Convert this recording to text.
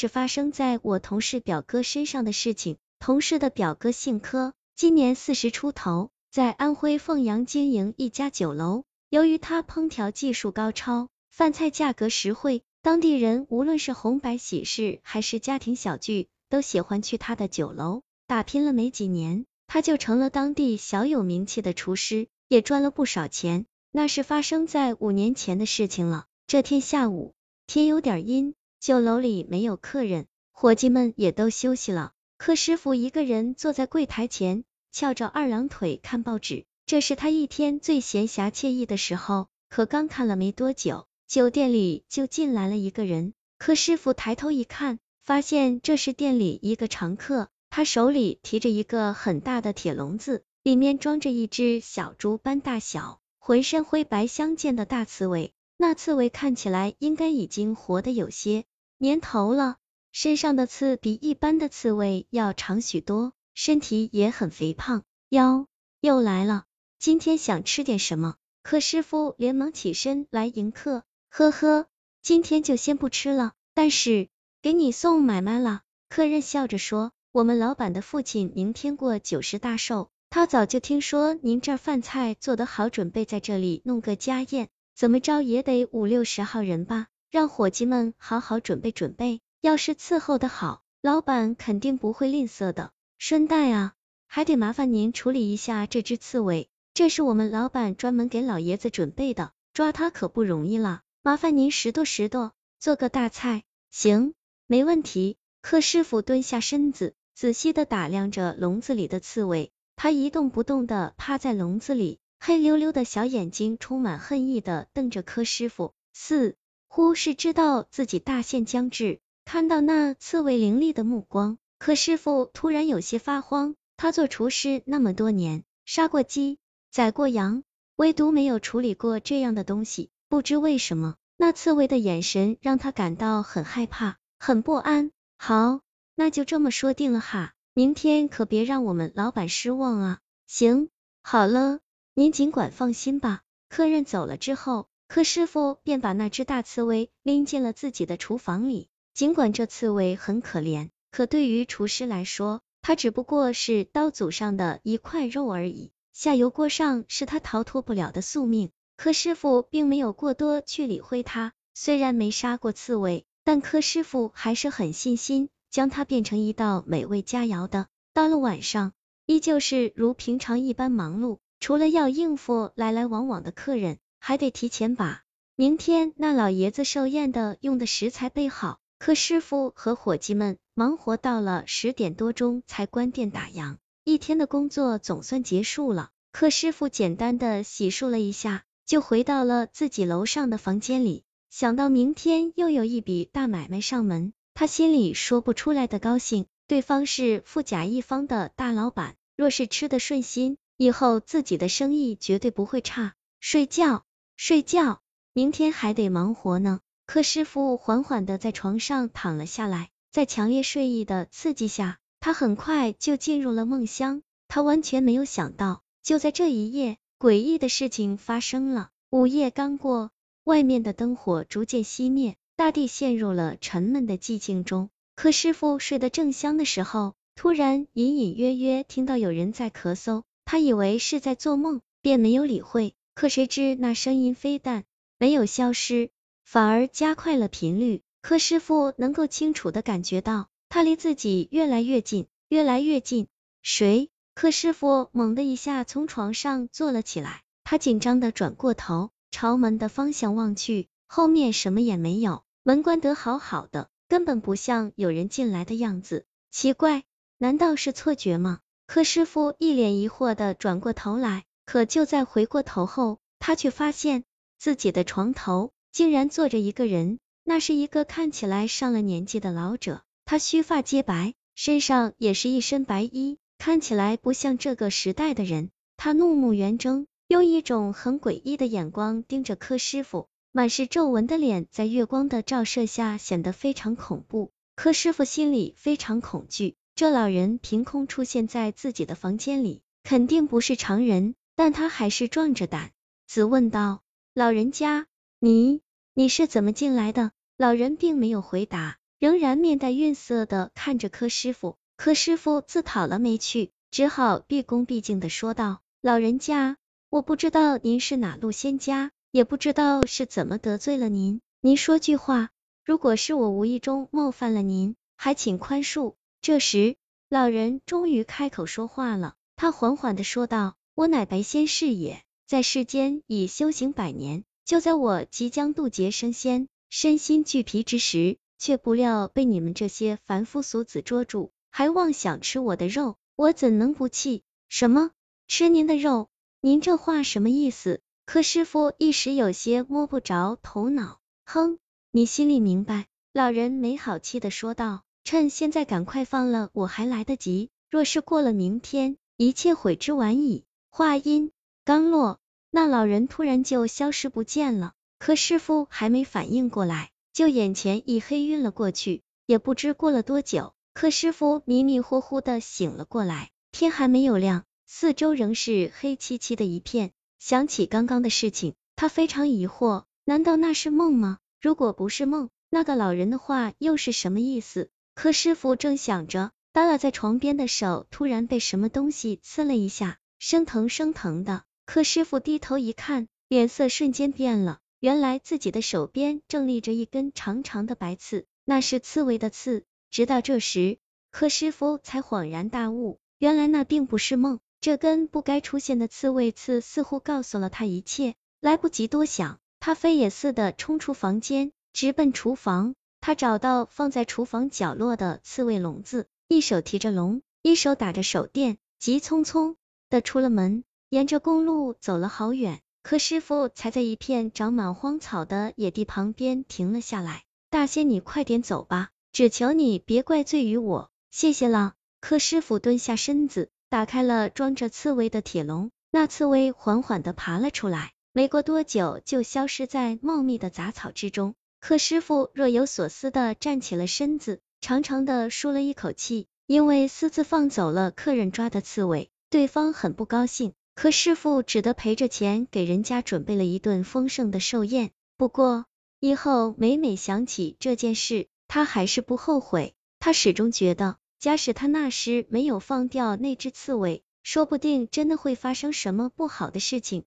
是发生在我同事表哥身上的事情。同事的表哥姓柯，今年四十出头，在安徽凤阳经营一家酒楼。由于他烹调技术高超，饭菜价格实惠，当地人无论是红白喜事还是家庭小聚，都喜欢去他的酒楼。打拼了没几年，他就成了当地小有名气的厨师，也赚了不少钱。那是发生在五年前的事情了。这天下午，天有点阴，酒楼里没有客人，伙计们也都休息了。柯师傅一个人坐在柜台前，翘着二郎腿看报纸，这是他一天最闲暇惬意的时候。可刚看了没多久，酒店里就进来了一个人。柯师傅抬头一看，发现这是店里一个常客，他手里提着一个很大的铁笼子，里面装着一只小猪般大小、浑身灰白相间的大刺猬。那刺猬看起来应该已经活得有些年头了。身上的刺比一般的刺猬要长许多，身体也很肥胖。哟，又来了，今天想吃点什么？柯师傅连忙起身来迎客。呵呵，今天就先不吃了，但是给你送买卖了。客人笑着说，我们老板的父亲明天过九十大寿，他早就听说您这饭菜做得好，准备在这里弄个家宴，怎么着也得五六十号人吧，让伙计们好好准备准备。要是伺候的好，老板肯定不会吝啬的。顺带啊，还得麻烦您处理一下这只刺猬，这是我们老板专门给老爷子准备的，抓它可不容易了，麻烦您拾掇拾掇，做个大菜。行，没问题。柯师傅蹲下身子，仔细的打量着笼子里的刺猬，他一动不动的趴在笼子里，黑溜溜的小眼睛充满恨意的瞪着柯师傅，四乎是知道自己大限将至。看到那刺猬凌厉的目光，可师傅突然有些发慌。他做厨师那么多年，杀过鸡，宰过羊，唯独没有处理过这样的东西。不知为什么，那刺猬的眼神让他感到很害怕，很不安。好，那就这么说定了哈，明天可别让我们老板失望啊。行，好了，您尽管放心吧。客人走了之后，柯师傅便把那只大刺猬拎进了自己的厨房里。尽管这刺猬很可怜，可对于厨师来说，它只不过是刀俎上的一块肉而已，下油锅上是他逃脱不了的宿命。柯师傅并没有过多去理会它，虽然没杀过刺猬，但柯师傅还是很信心，将它变成一道美味佳肴的。到了晚上，依旧是如平常一般忙碌，除了要应付来来往往的客人，还得提前把明天那老爷子寿宴的用的食材备好。柯师傅和伙计们忙活到了十点多钟才关店打烊，一天的工作总算结束了。柯师傅简单的洗漱了一下，就回到了自己楼上的房间里。想到明天又有一笔大买卖上门，他心里说不出来的高兴。对方是富甲一方的大老板，若是吃得顺心，以后自己的生意绝对不会差。睡觉，睡觉，明天还得忙活呢。柯师傅缓缓的在床上躺了下来，在强烈睡意的刺激下，他很快就进入了梦乡。他完全没有想到，就在这一夜，诡异的事情发生了。午夜刚过，外面的灯火逐渐熄灭，大地陷入了沉闷的寂静中。柯师傅睡得正香的时候，突然隐隐约约听到有人在咳嗽，他以为是在做梦，便没有理会。可谁知那声音非但没有消失。反而加快了频率，柯师傅能够清楚的感觉到，他离自己越来越近，越来越近。谁？柯师傅猛的一下从床上坐了起来，他紧张的转过头，朝门的方向望去，后面什么也没有，门关得好好的，根本不像有人进来的样子。奇怪，难道是错觉吗？柯师傅一脸疑惑的转过头来，可就在回过头后，他却发现自己的床头。竟然坐着一个人，那是一个看起来上了年纪的老者，他须发皆白，身上也是一身白衣，看起来不像这个时代的人。他怒目圆睁，用一种很诡异的眼光盯着柯师傅，满是皱纹的脸在月光的照射下显得非常恐怖。柯师傅心里非常恐惧，这老人凭空出现在自己的房间里，肯定不是常人，但他还是壮着胆子问道：“老人家。”你你是怎么进来的？老人并没有回答，仍然面带愠色的看着柯师傅。柯师傅自讨了没趣，只好毕恭毕敬的说道：“老人家，我不知道您是哪路仙家，也不知道是怎么得罪了您。您说句话，如果是我无意中冒犯了您，还请宽恕。”这时，老人终于开口说话了，他缓缓的说道：“我乃白仙士也，在世间已修行百年，就在我即将渡劫升仙，身心俱疲之时，却不料被你们这些凡夫俗子捉住。”还妄想吃我的肉，我怎能不气？什么吃您的肉？您这话什么意思？柯师傅一时有些摸不着头脑。哼，你心里明白。老人没好气的说道。趁现在赶快放了我还来得及，若是过了明天，一切悔之晚矣。话音刚落，那老人突然就消失不见了。柯师傅还没反应过来，就眼前一黑，晕了过去。也不知过了多久。柯师傅迷迷糊糊的醒了过来，天还没有亮，四周仍是黑漆漆的一片。想起刚刚的事情，他非常疑惑，难道那是梦吗？如果不是梦，那个老人的话又是什么意思？柯师傅正想着，耷拉在床边的手突然被什么东西刺了一下，生疼生疼的。柯师傅低头一看，脸色瞬间变了，原来自己的手边正立着一根长长的白刺，那是刺猬的刺。直到这时，柯师傅才恍然大悟，原来那并不是梦，这根不该出现的刺猬刺似乎告诉了他一切。来不及多想，他飞也似的冲出房间，直奔厨房。他找到放在厨房角落的刺猬笼子，一手提着笼，一手打着手电，急匆匆的出了门。沿着公路走了好远，柯师傅才在一片长满荒草的野地旁边停了下来。大仙，你快点走吧。只求你别怪罪于我，谢谢了。柯师傅蹲下身子，打开了装着刺猬的铁笼，那刺猬缓缓的爬了出来，没过多久就消失在茂密的杂草之中。柯师傅若有所思的站起了身子，长长的舒了一口气，因为私自放走了客人抓的刺猬，对方很不高兴，可师傅只得赔着钱给人家准备了一顿丰盛的寿宴。不过以后每每想起这件事，他还是不后悔，他始终觉得，假使他那时没有放掉那只刺猬，说不定真的会发生什么不好的事情。